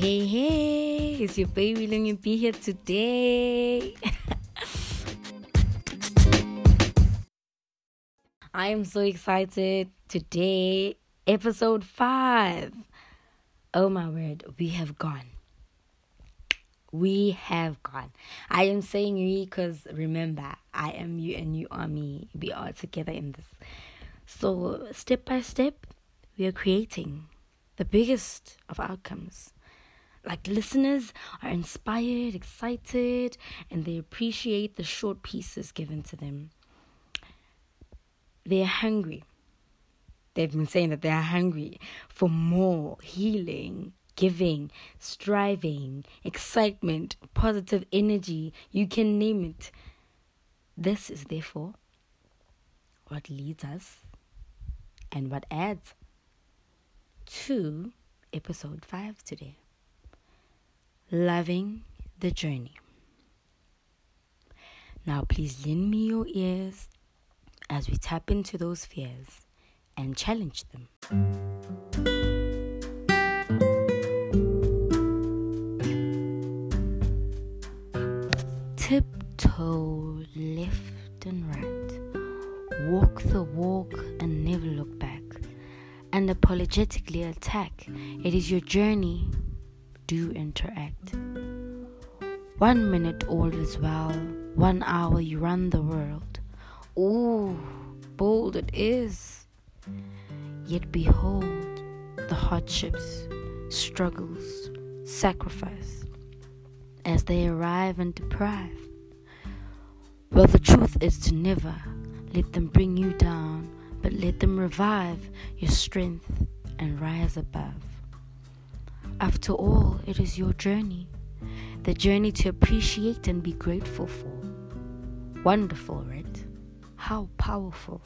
hey, hey, it's your baby Lungi be here today. I am so excited today, episode 5. Oh my word, we have gone. We have gone. I am saying we because remember, I am you and you are me. We are together in this. So, step by step, we are creating the biggest of outcomes. Like listeners are inspired, excited, and they appreciate the short pieces given to them. They're hungry. They've been saying that they're hungry for more healing, giving, striving, excitement, positive energy. You can name it. This is therefore what leads us and what adds to episode 5 today Loving the Journey. Now, please lend me your ears as we tap into those fears and challenge them. Tiptoe left and right, walk the walk and never look back and apologetically attack. It is your journey. Do interact. One minute all is well, one hour you run the world. Ooh, bold it is. Yet behold the hardships, struggles, sacrifice as they arrive and deprive. Well, the truth is to never let them bring you down but let them revive your strength and rise above. After all, it is your journey, the journey to appreciate and be grateful for. Wonderful, right? How powerful.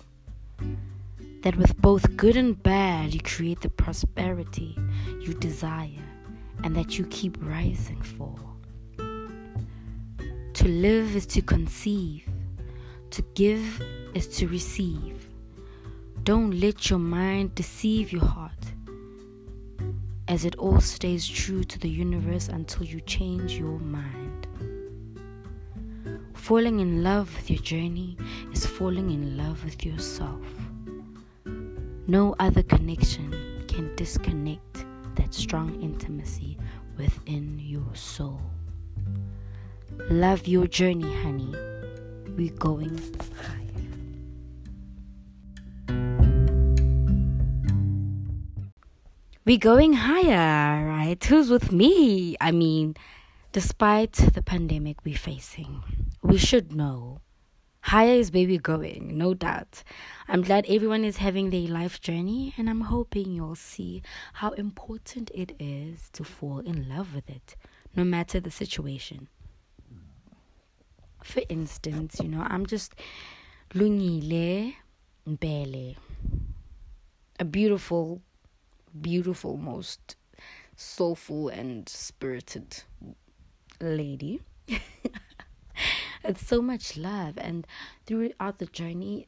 That with both good and bad, you create the prosperity you desire and that you keep rising for. To live is to conceive, to give is to receive. Don't let your mind deceive your heart, as it all stays true to the universe until you change your mind. Falling in love with your journey is falling in love with yourself. No other connection can disconnect that strong intimacy within your soul. Love your journey, honey. We're going high. We going higher, right? Who's with me? I mean, despite the pandemic we're facing, we should know higher is baby going, no doubt. I'm glad everyone is having their life journey, and I'm hoping you'll see how important it is to fall in love with it, no matter the situation. For instance, you know, I'm just Lungile Mbele, a beautiful beautiful, most soulful and spirited lady. it's so much love, and throughout the journey,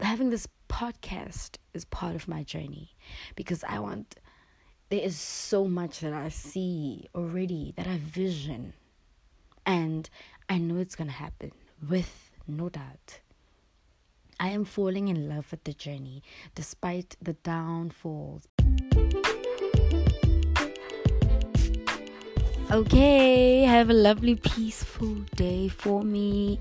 having this podcast is part of my journey because I want. There is so much that I see already that I vision, and I know it's gonna happen with no doubt. I am falling in love with the journey despite the downfalls. Okay, have a lovely, peaceful day for me.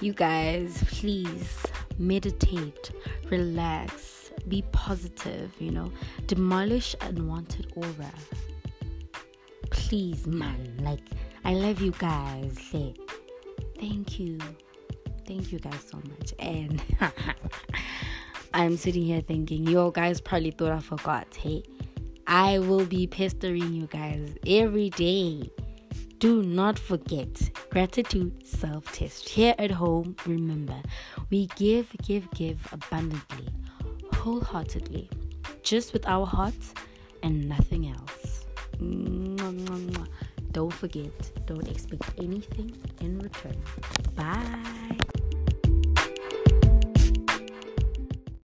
You guys, please meditate, relax, be positive, you know, demolish unwanted aura. Please, man, like, I love you guys. Like, thank you. Thank you guys so much. And I'm sitting here thinking, yo, guys probably thought I forgot. Hey, I will be pestering you guys every day. Do not forget gratitude self test. Here at home, remember, we give, give, give abundantly, wholeheartedly, just with our hearts and nothing else. Don't forget, don't expect anything in return. Bye.